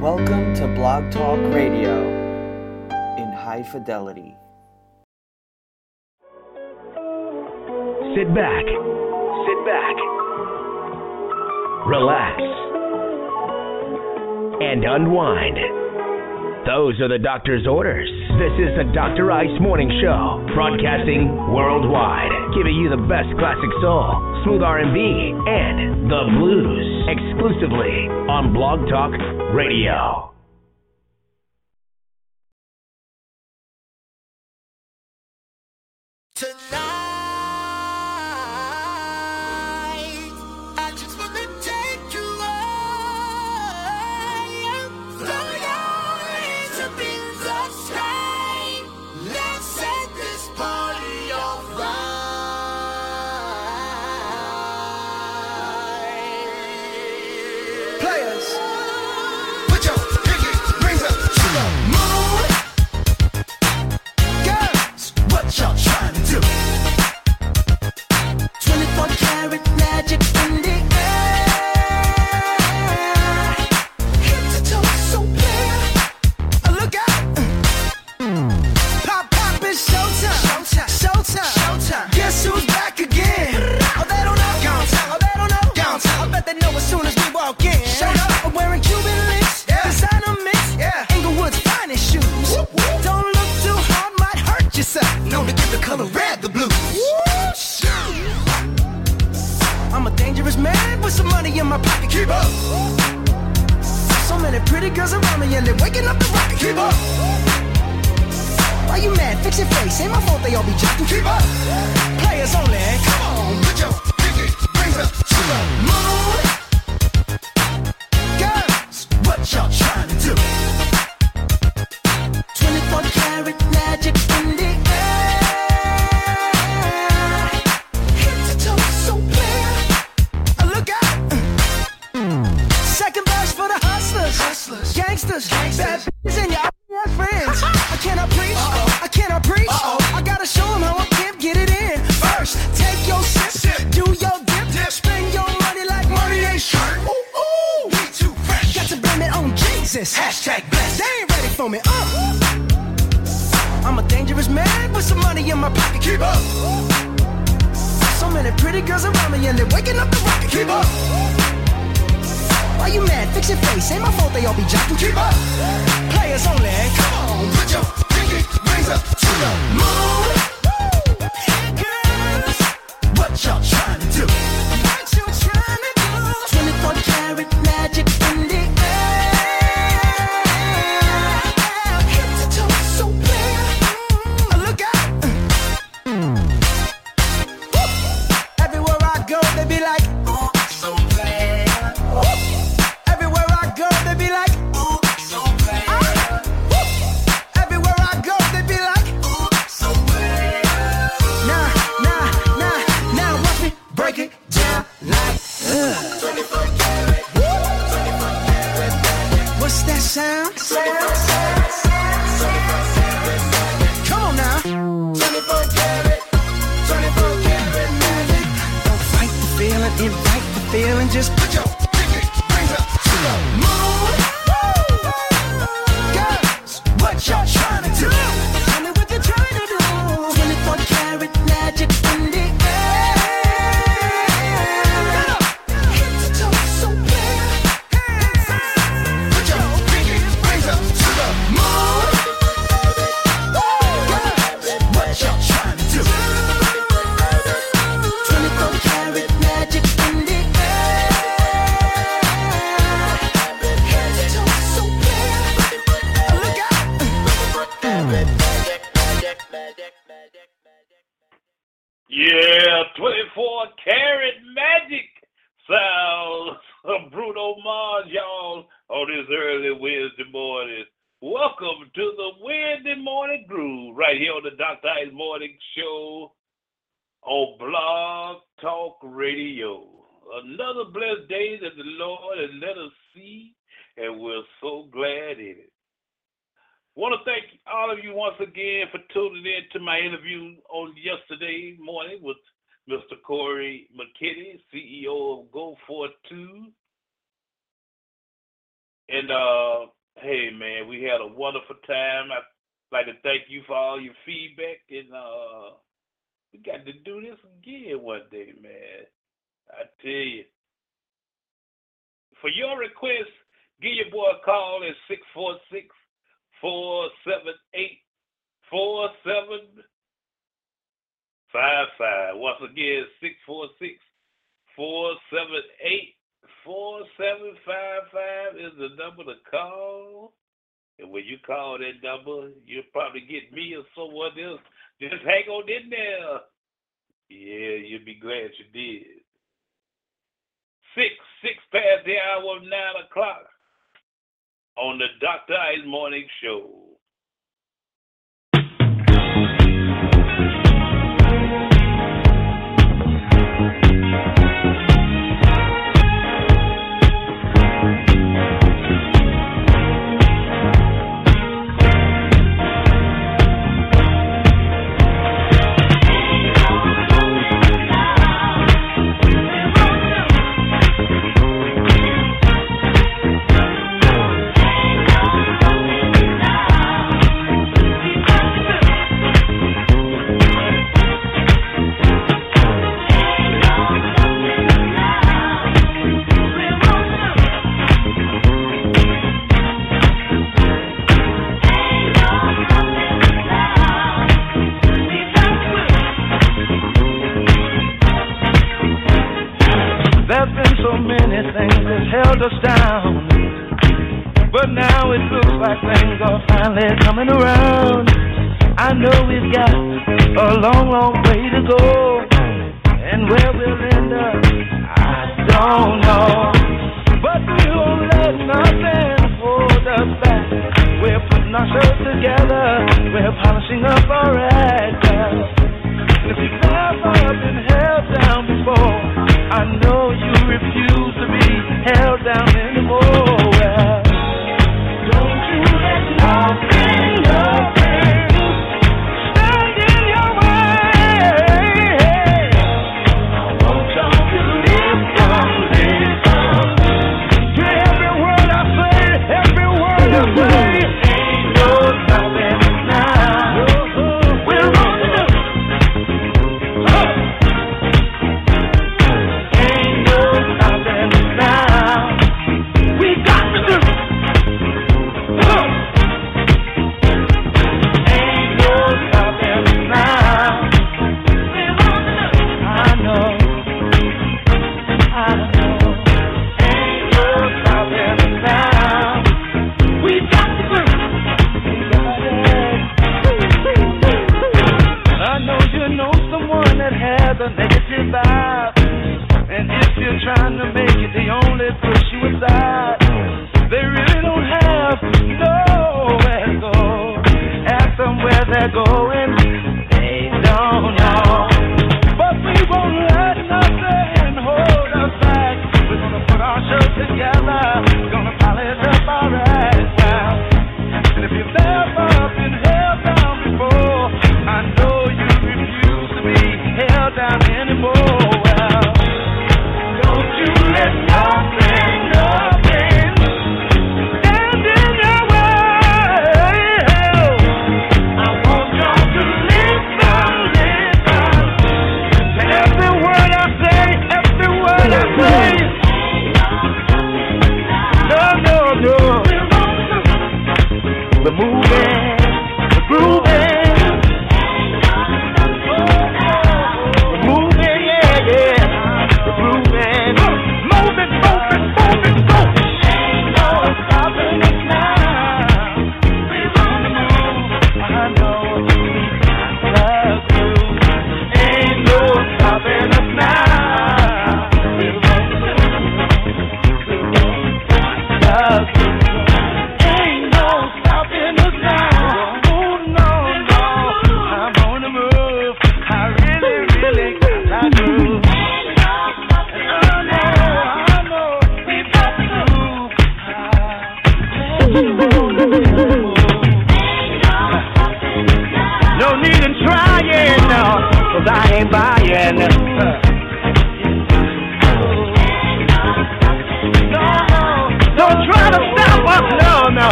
Welcome to Blog Talk Radio in high fidelity. Sit back. Sit back. Relax. And unwind. Those are the doctor's orders. This is the Dr. Ice Morning Show, broadcasting worldwide, giving you the best classic soul, smooth R&B, and the blues, exclusively on Blog Talk Radio.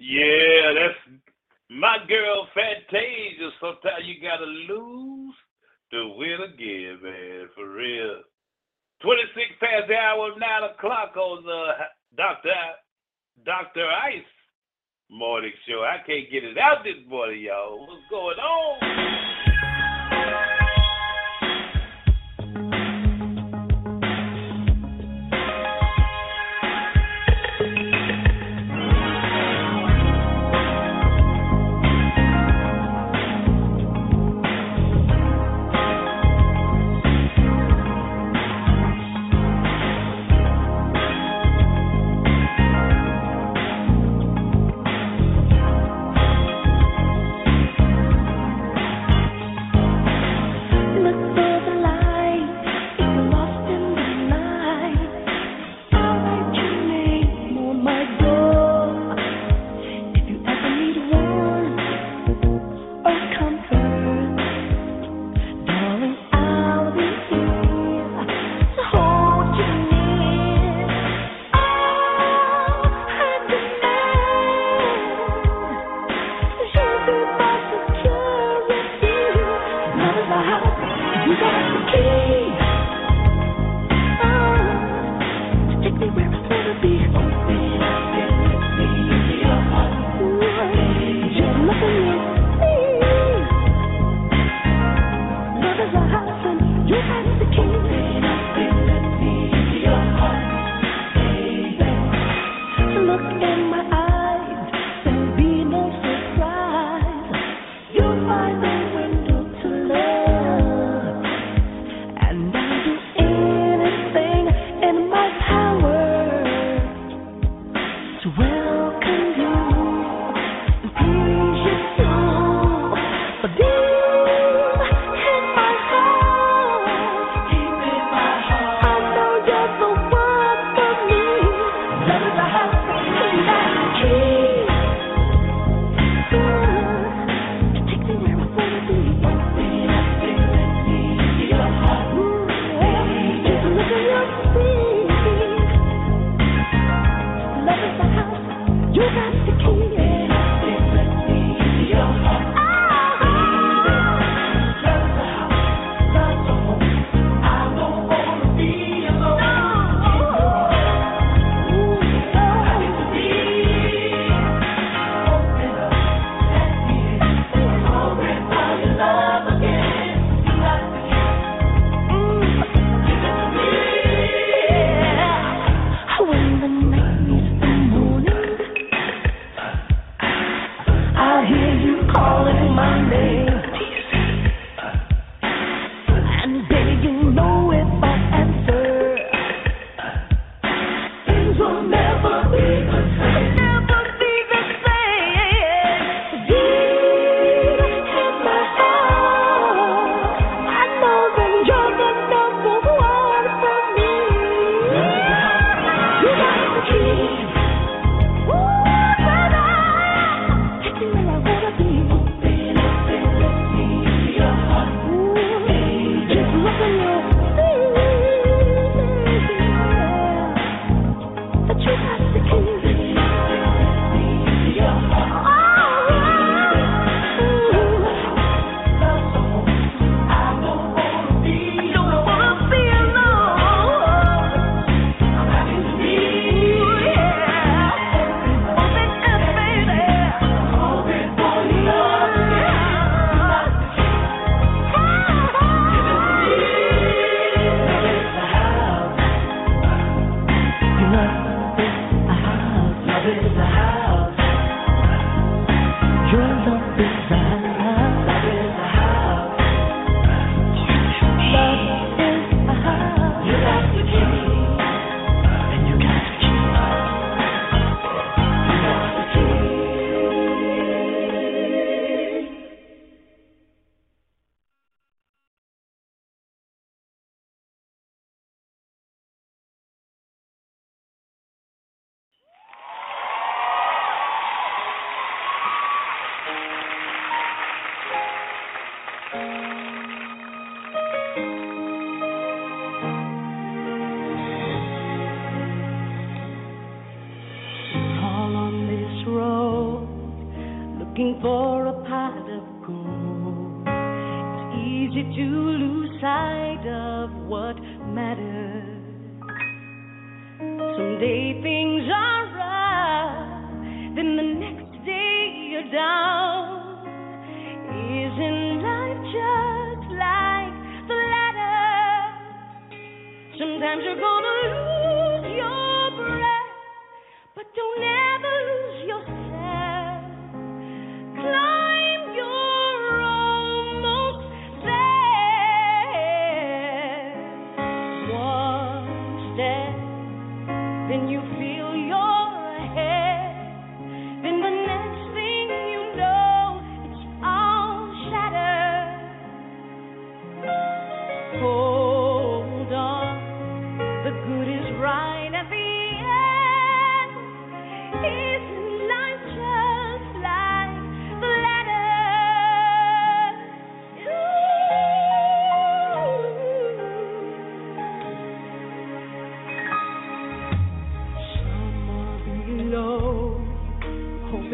Yeah, that's my girl Fantasia. Sometimes you gotta lose to win again, man. For real. Twenty-six past the hour, nine o'clock on the Doctor Doctor Ice morning show. I can't get it out this morning, y'all. What's going on?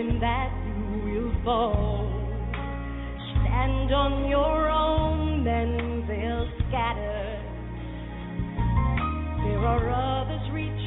certain that you will fall. Stand on your own, then they'll scatter. There are others reaching.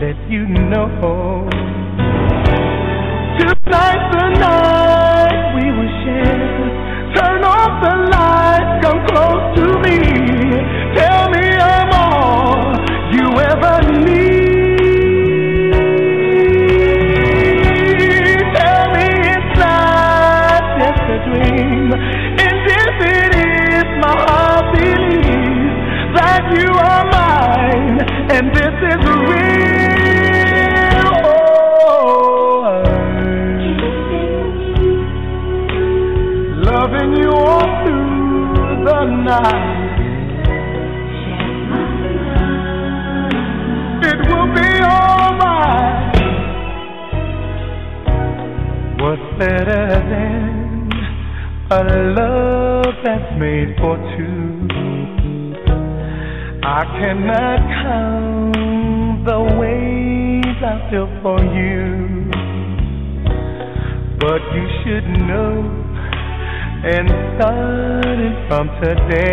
Let you today,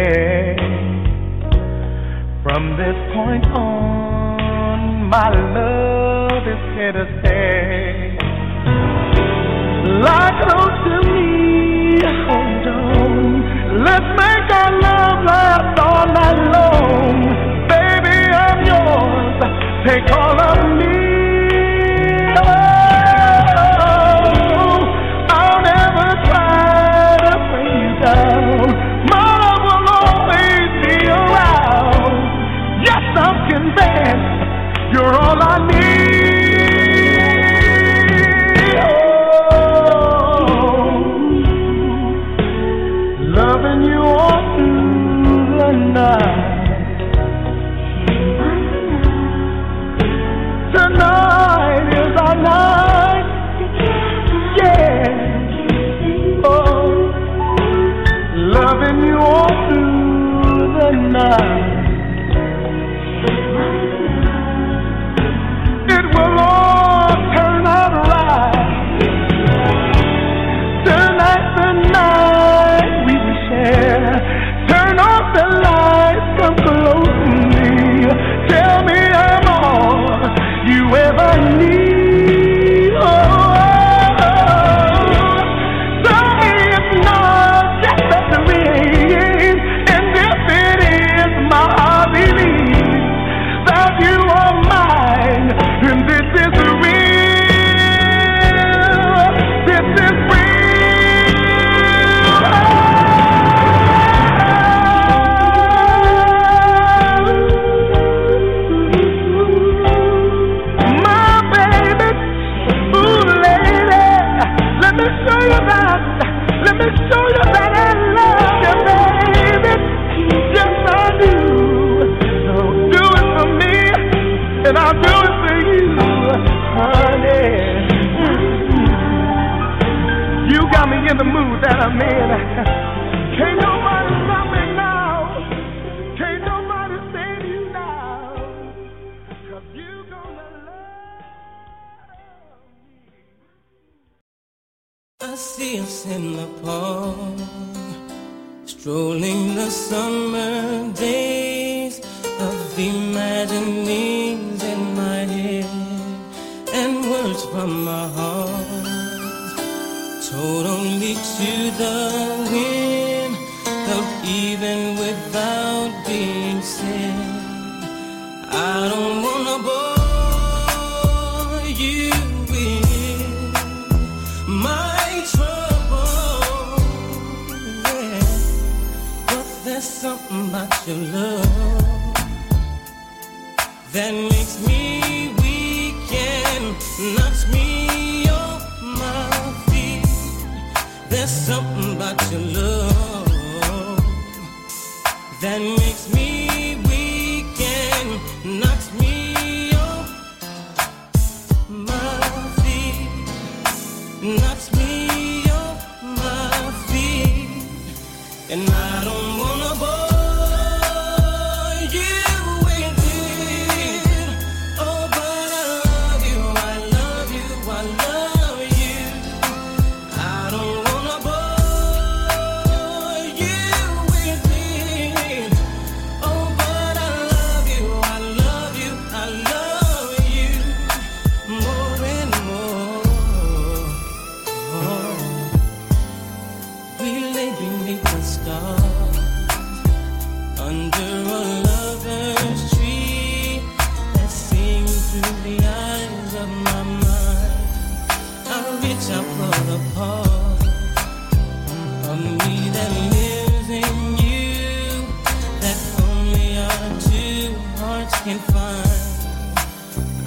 can find.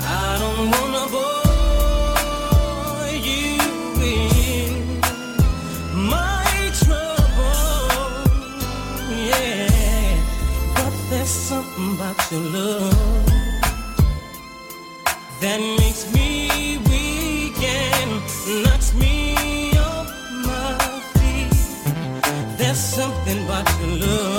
I don't wanna bore you in my trouble, yeah. But there's something about your love that makes me weak and knocks me off my feet. There's something about your love.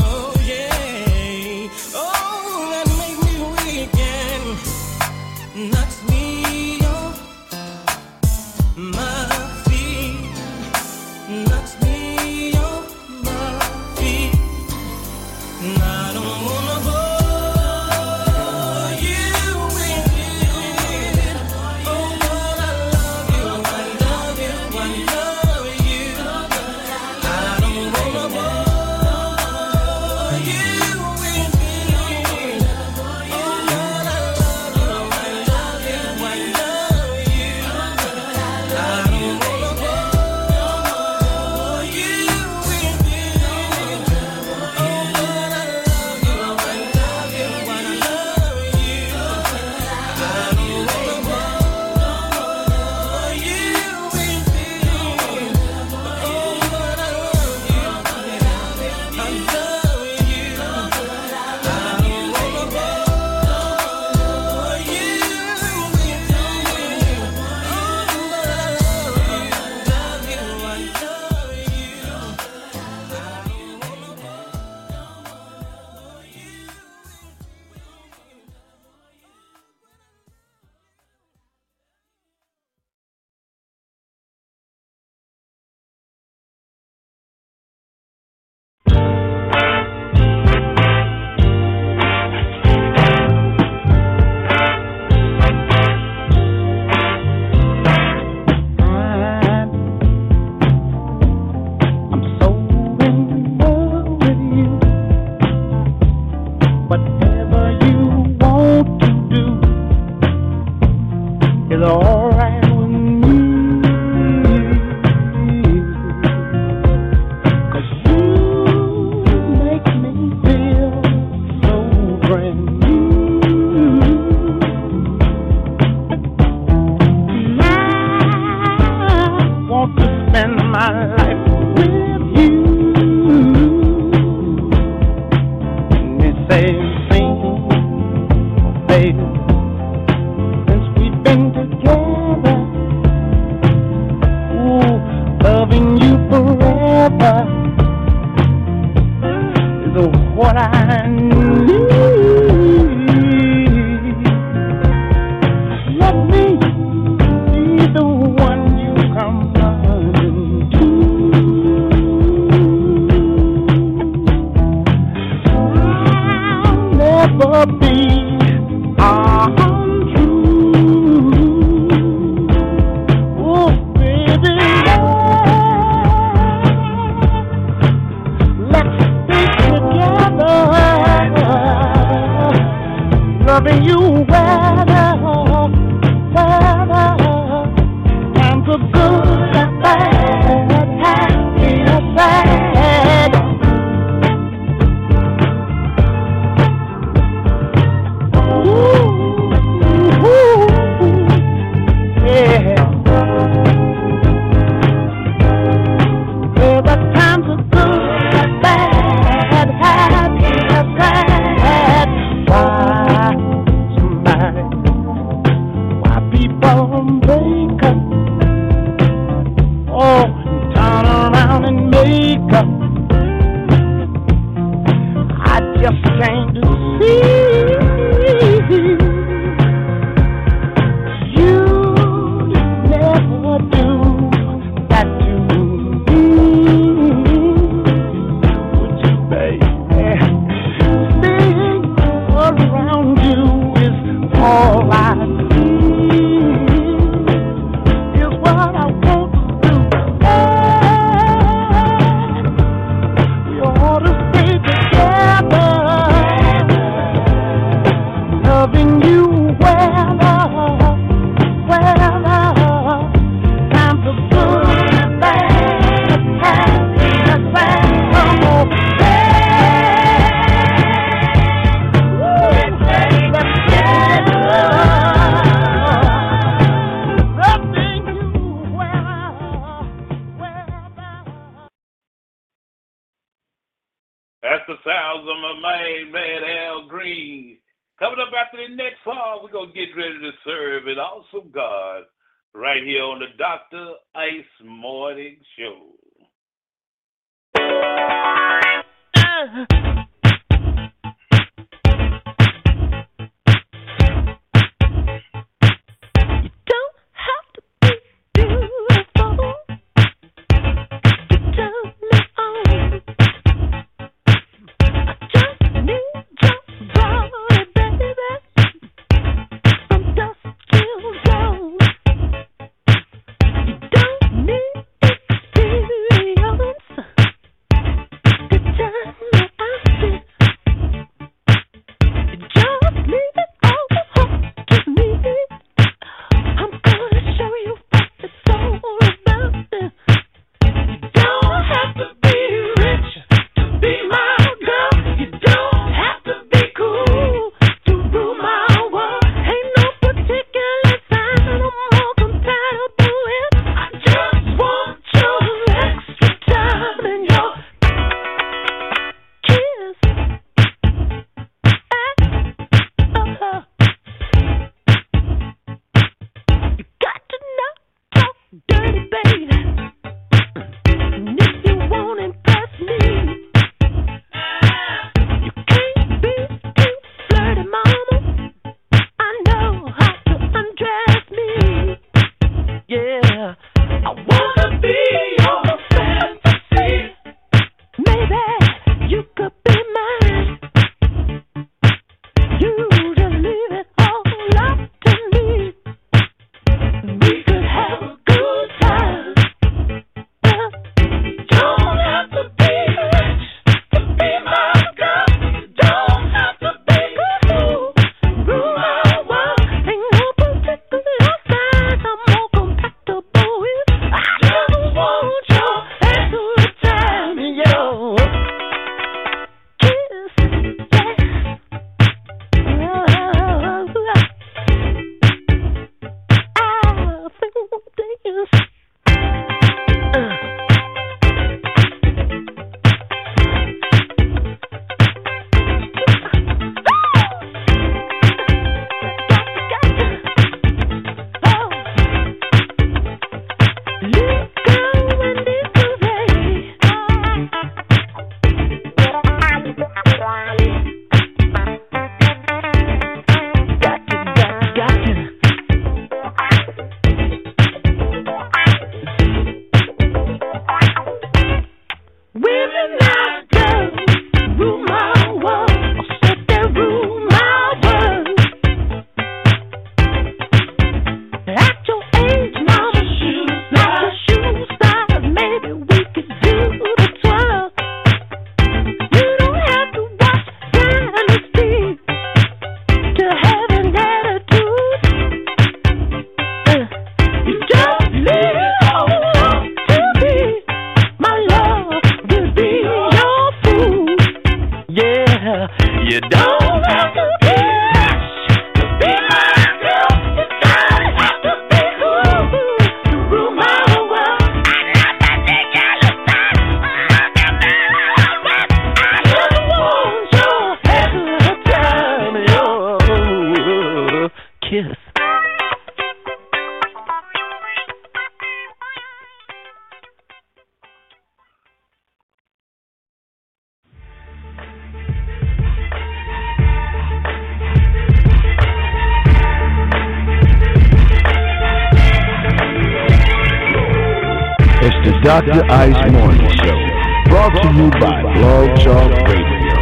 Dr. Ice Morning Show, brought to you by Blog Talk Radio.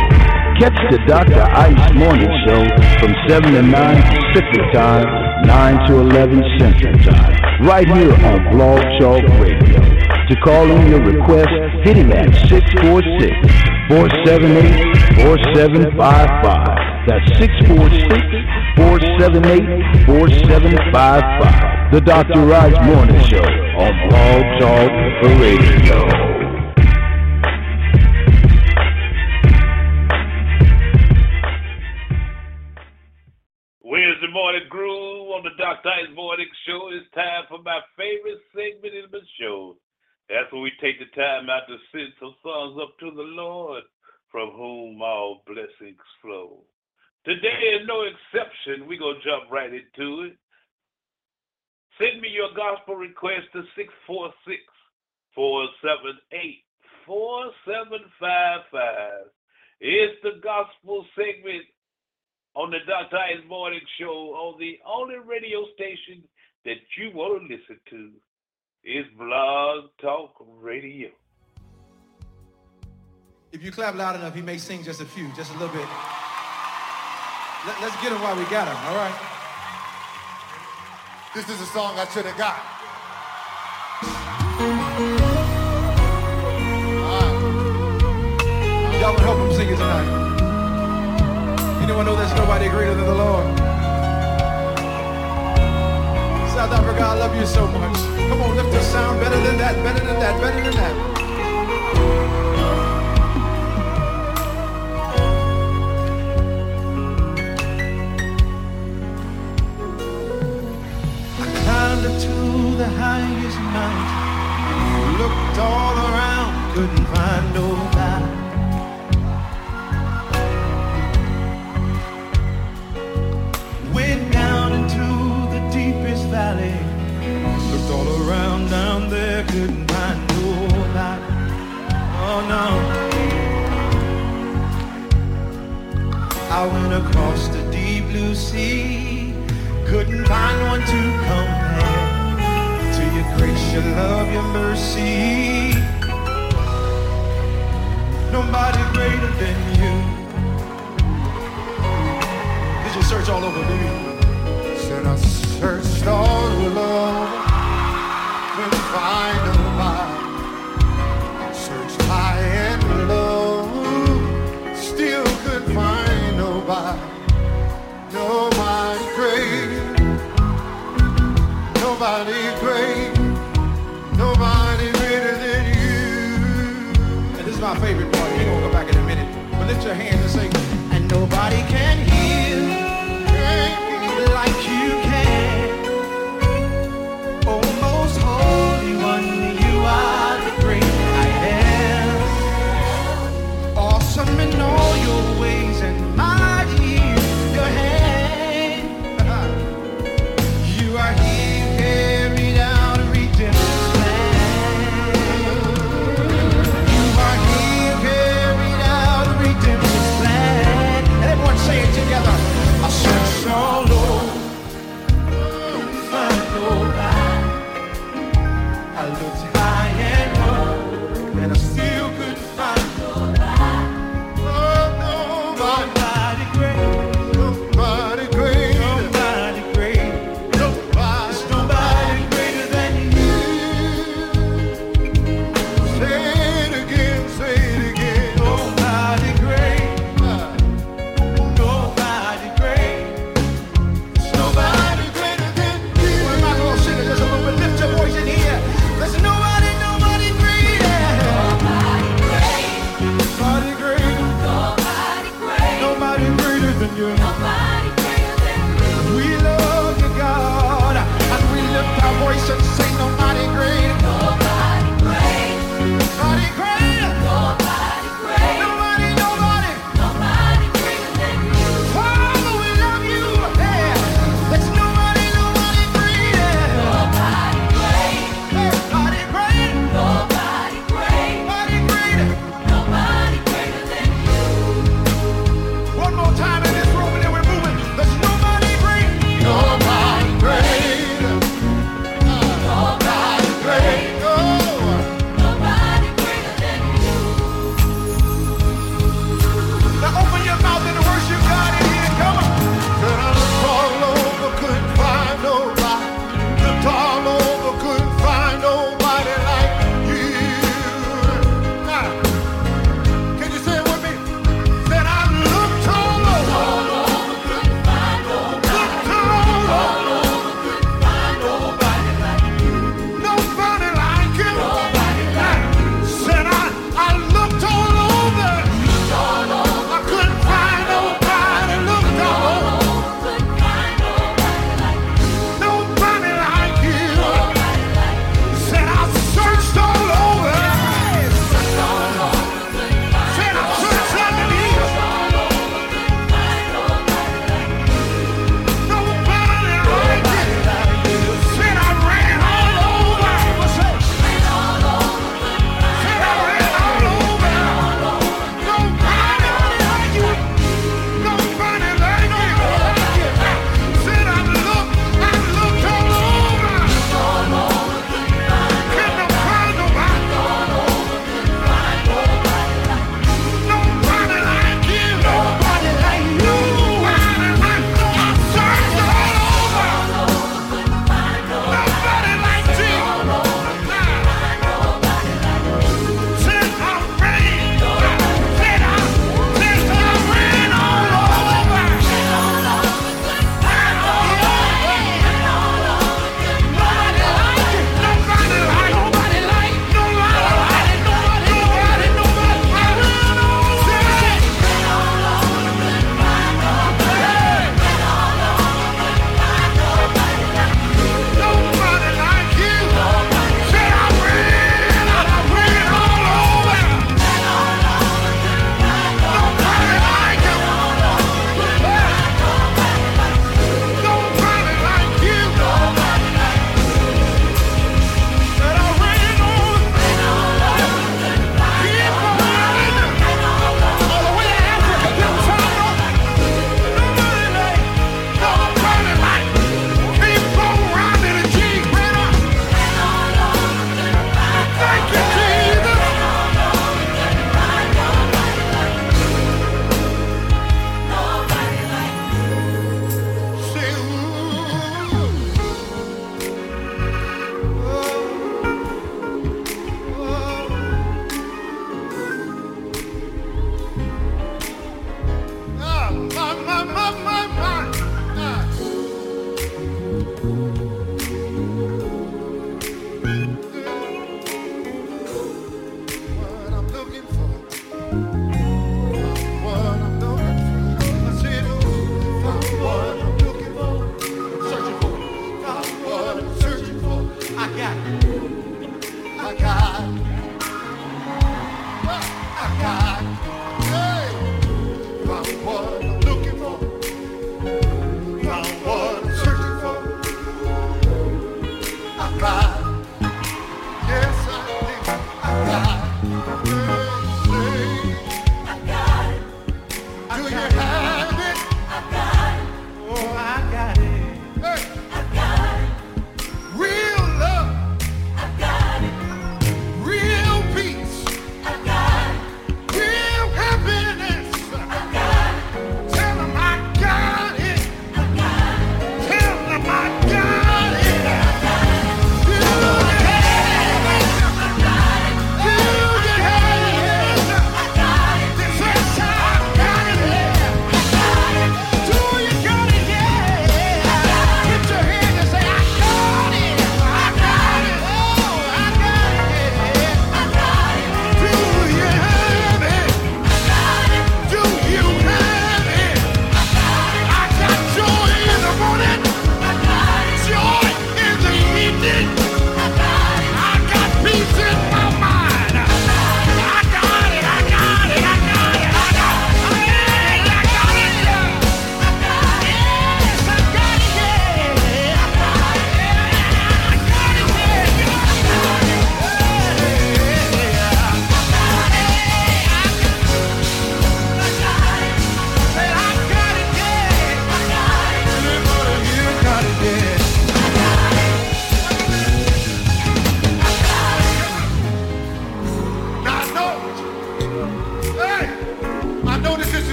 Catch the Dr. Ice Morning Show from 7 to 9 Pacific Time, 9 to 11 Central Time, right here on Blog Talk Radio. To call in your request, hit him at 646 478 4755. That's 646 478 4755. The Dr. Raj Morning Show on Blog Talk Radio. Wednesday morning groove on the Dr. Ice Morning Show. It's time for my favorite segment in the show. That's when we take the time out to send some songs up to the Lord, from whom all blessings flow. Today is no exception. We're going to jump right into it. Send me your gospel request to 646 478 4755. It's the gospel segment on the Dr. Ice Morning Show on the only radio station that you want to listen to. Is Blog Talk Radio. If you clap loud enough, he may sing just a few, just a little bit. Let, us get him while we got him, all right? This is a song I should have got. Y'all gonna help him sing it tonight. Anyone know there's nobody greater than the Lord? South Africa, I love you so much. Come on, lift the sound better than that, better than that, better than that. Up to the highest mountain, looked all around, couldn't find nobody. Went down into the deepest valley, looked all around down there, couldn't find nobody. Oh no. I went across the deep blue sea, couldn't find one to your grace, your love, your mercy. Nobody greater than you. Did you search all over, baby? Said I searched all alone, couldn't find nobody. Searched high and low, still couldn't find nobody. Nobody great, nobody great, my favorite part. We're gonna go back in a minute. But lift your hands and say, And nobody can heal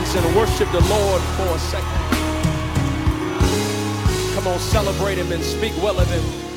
hands and worship the Lord for a second. Come on, celebrate Him and speak well of Him.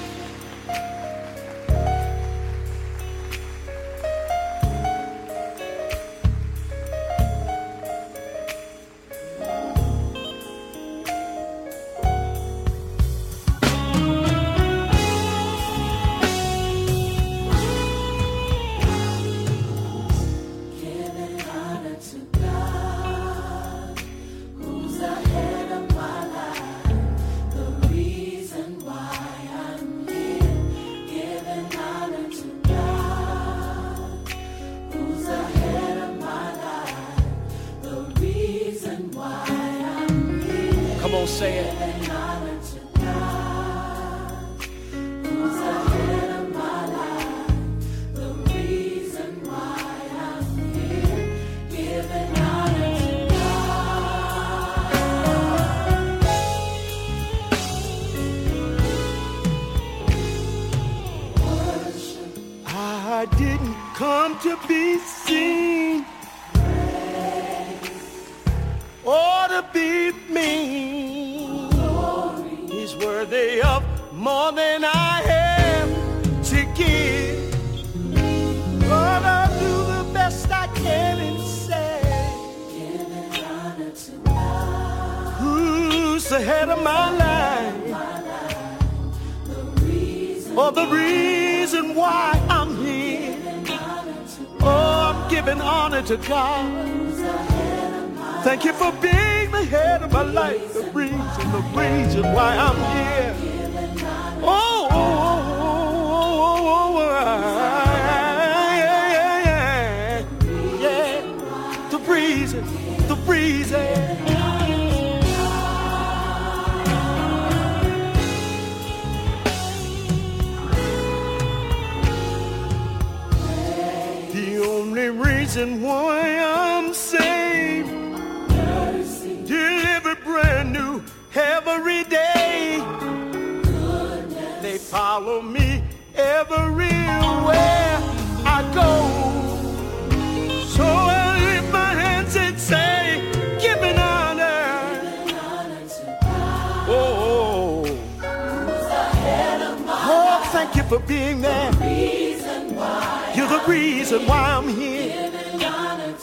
for being there. The you're the reason why I'm here.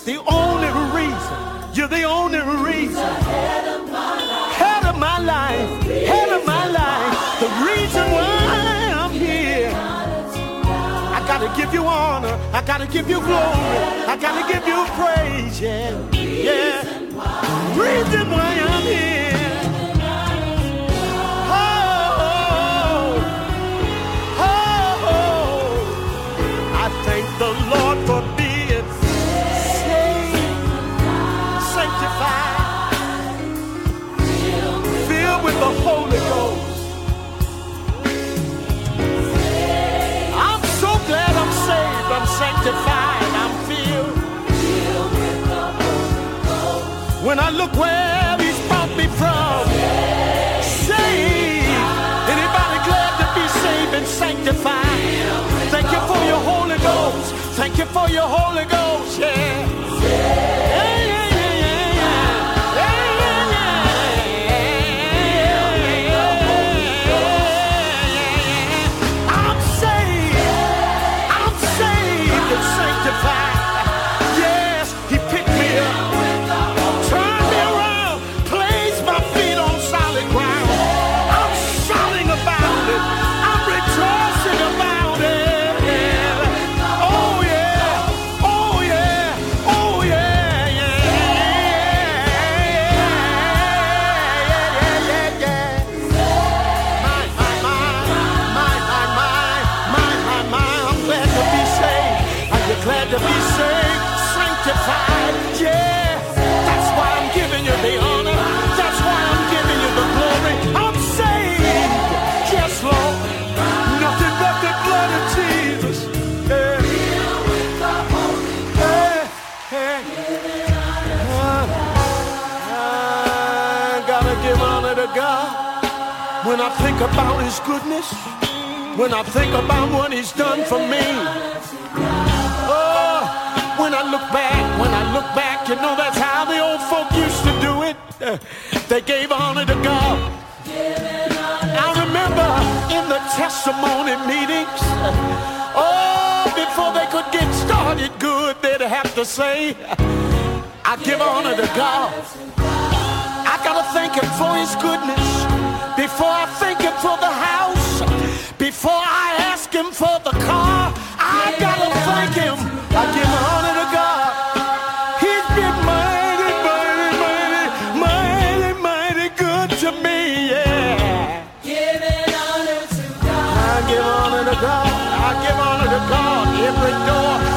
The only reason. You're the only reason. Head of my life. Head of my life. Head of my life. The reason why I'm here. I gotta give you honor. I gotta give you glory. I gotta give you praise. Yeah. Yeah. Reason why I'm here. the Holy Ghost. I'm so glad I'm saved, I'm sanctified, I'm filled. When I look where He's brought me from, saved. Anybody glad to be saved and sanctified? Thank you for your Holy Ghost. Thank you for your Holy Ghost. Yeah. When I think about his goodness, when I think about what he's done for me. Oh, when I look back, when I look back, you know that's how the old folk used to do it. They gave honor to God. I remember in the testimony meetings, oh, before they could get started good, they'd have to say, I give honor to God. I gotta thank him for his goodness. Before I thank Him for the house, before I ask Him for the car, I gotta thank Him. I give honor to God. He's been mighty, mighty, mighty, mighty, mighty good to me, yeah. Giving honor to God. I give honor to God. I give honor to God. Every door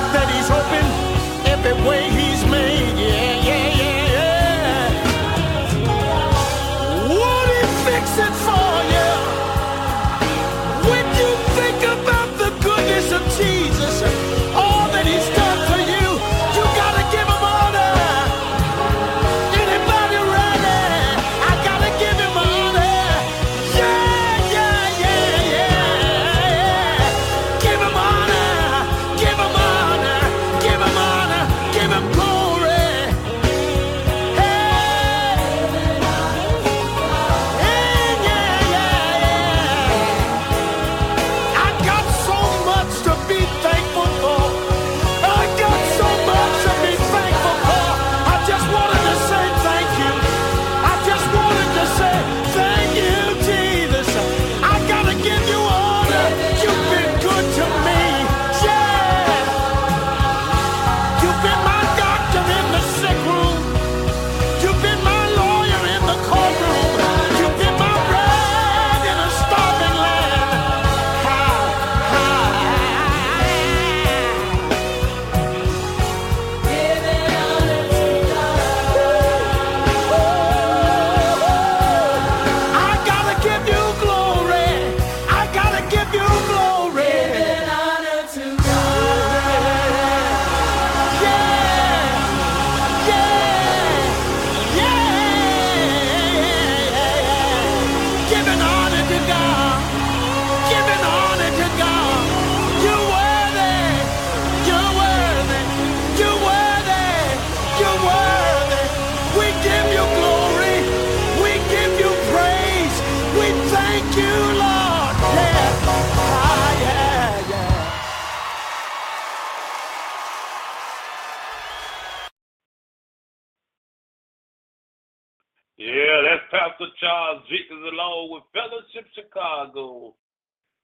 Chicago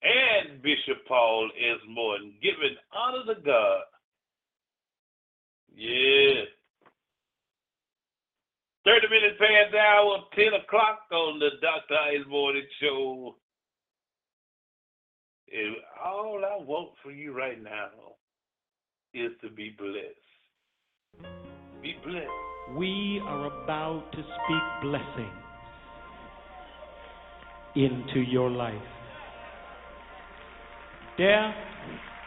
and Bishop Paul S. Morton giving honor to God. Yeah. 30 minutes past hour, 10 o'clock on the Dr. Ice Morning Show. And all I want for you right now is to be blessed. Be blessed. We are about to speak blessing into your life. Death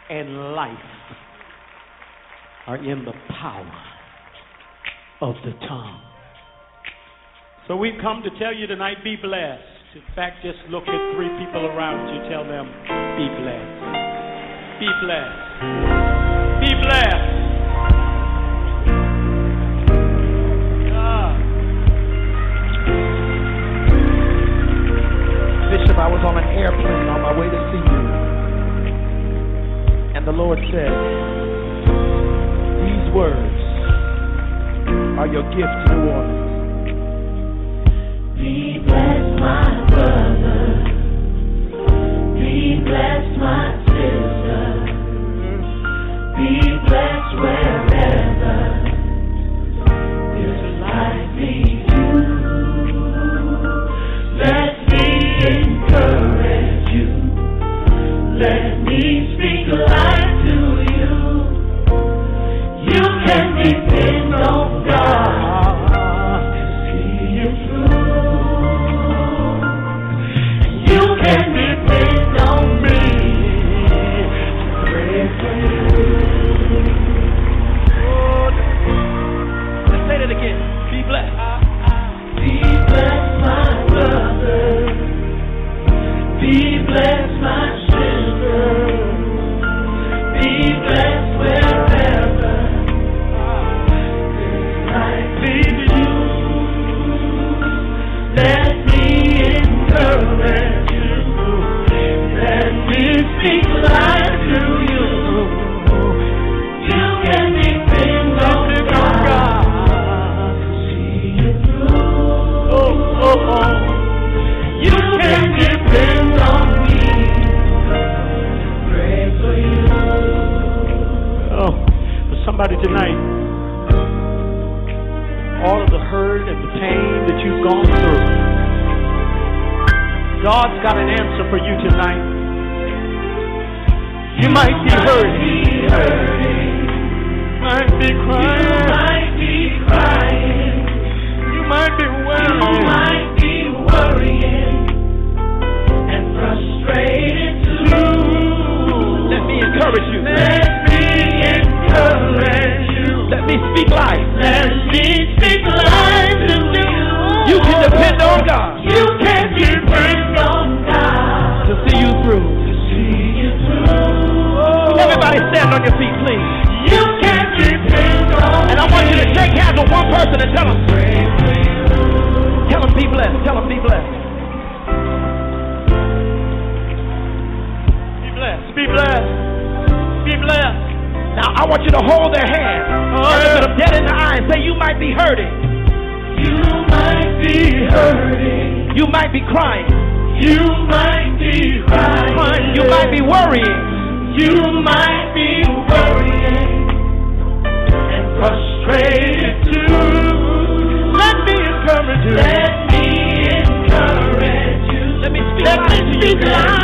and life are in the power of the tongue. So we've come to tell you tonight be blessed. In fact, just look at three people around you, tell them be blessed. Be blessed. Be blessed. Let life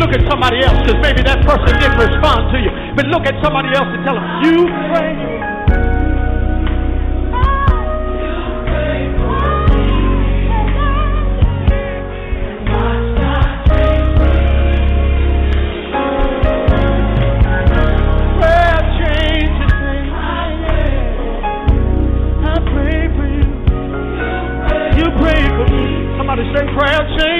Look at somebody else because maybe that person didn't respond to you. But look at somebody else and tell them, You pray. Somebody say prayer change.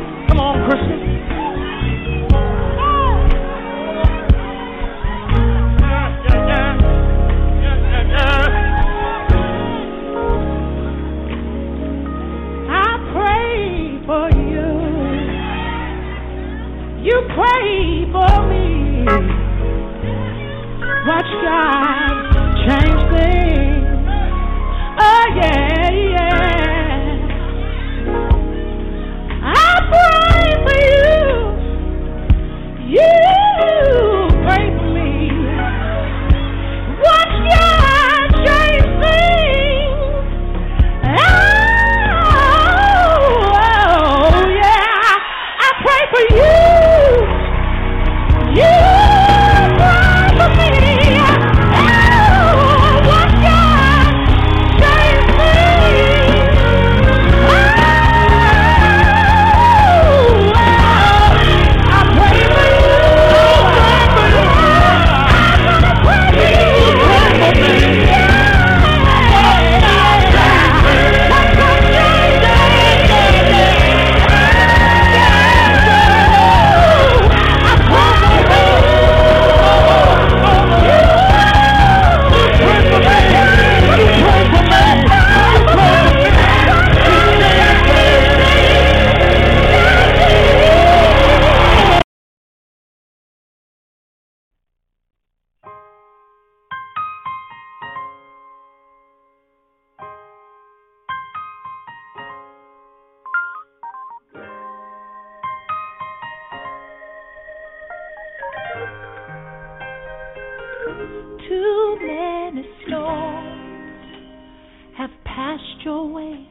your way,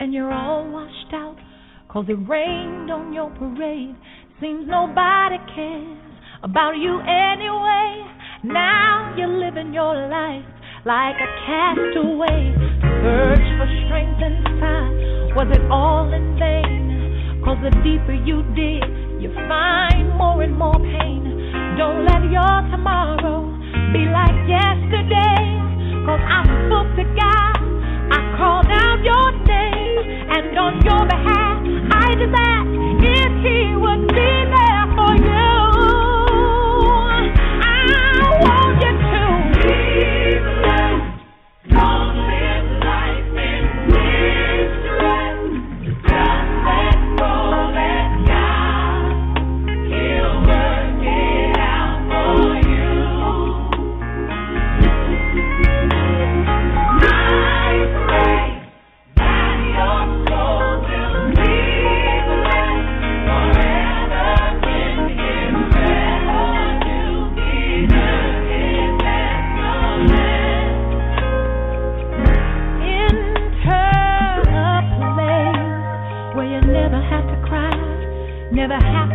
and you're all washed out. Cause it rained on your parade. Seems nobody cares about you anyway. Now you're living your life like a castaway. Search for strength inside. Was it all in vain? Cause the deeper you dig, you find more and more pain. Don't let your tomorrow be like yesterday. Cause I'm booked to God called out your name, and on your behalf, I just ask if He would be.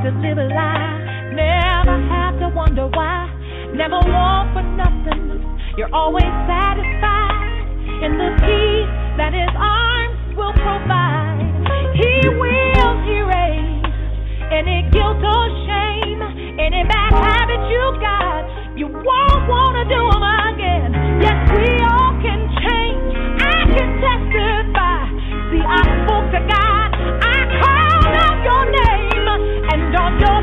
to live a lie. Never have to wonder why. Never want for nothing. You're always satisfied in the peace that His arms will provide. He will erase any guilt or shame, any bad habit you got. You won't want to do them. don't don't.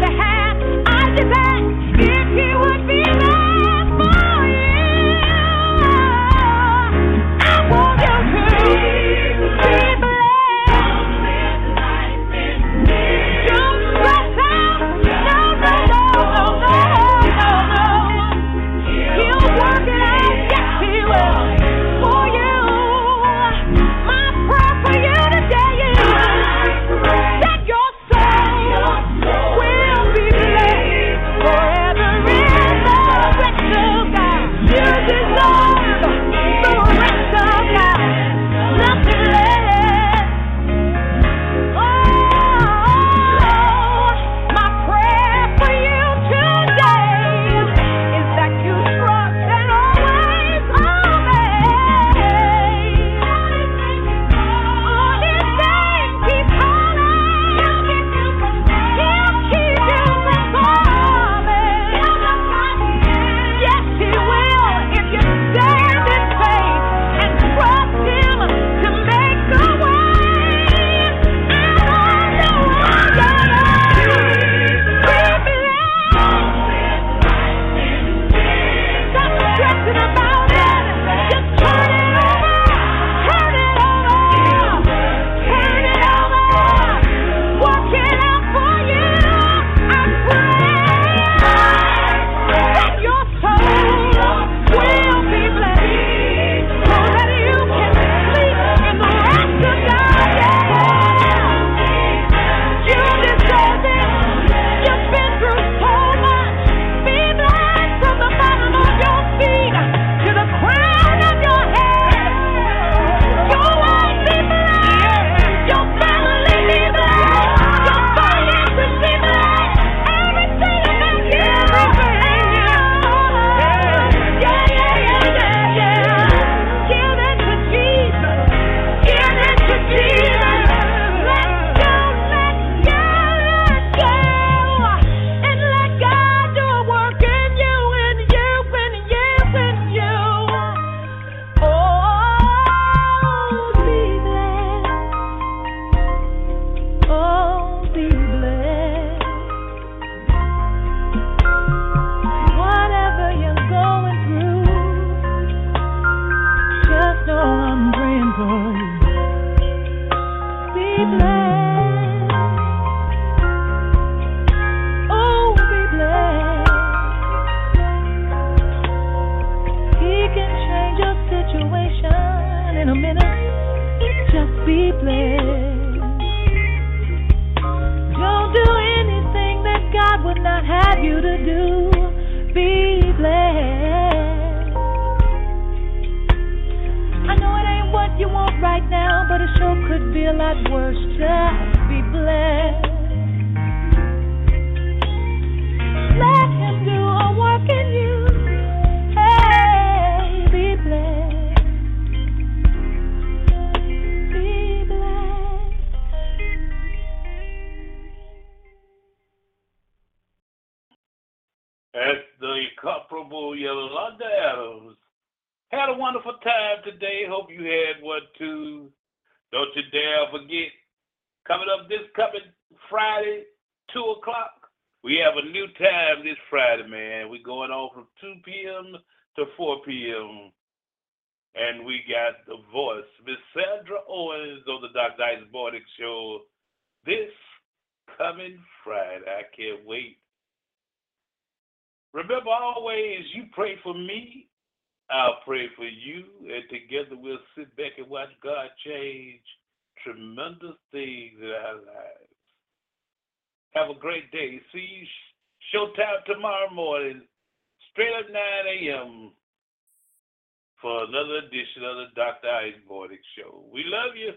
We love you.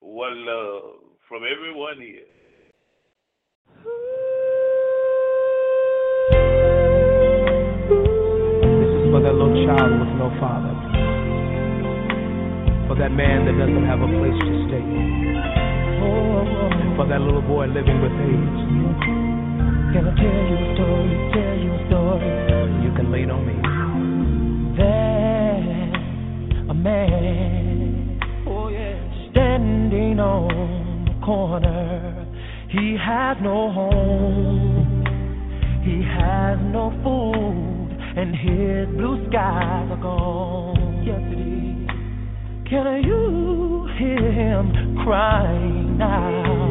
One love from everyone here. This is for that little child with no father. For that man that doesn't have a place to stay. For that little boy living with AIDS. Can I tell you a story? Tell you a story. You can lean on me. There's a man corner. He had no home, he had no food, and his blue skies are gone. Yes, it is. Can you hear him crying now?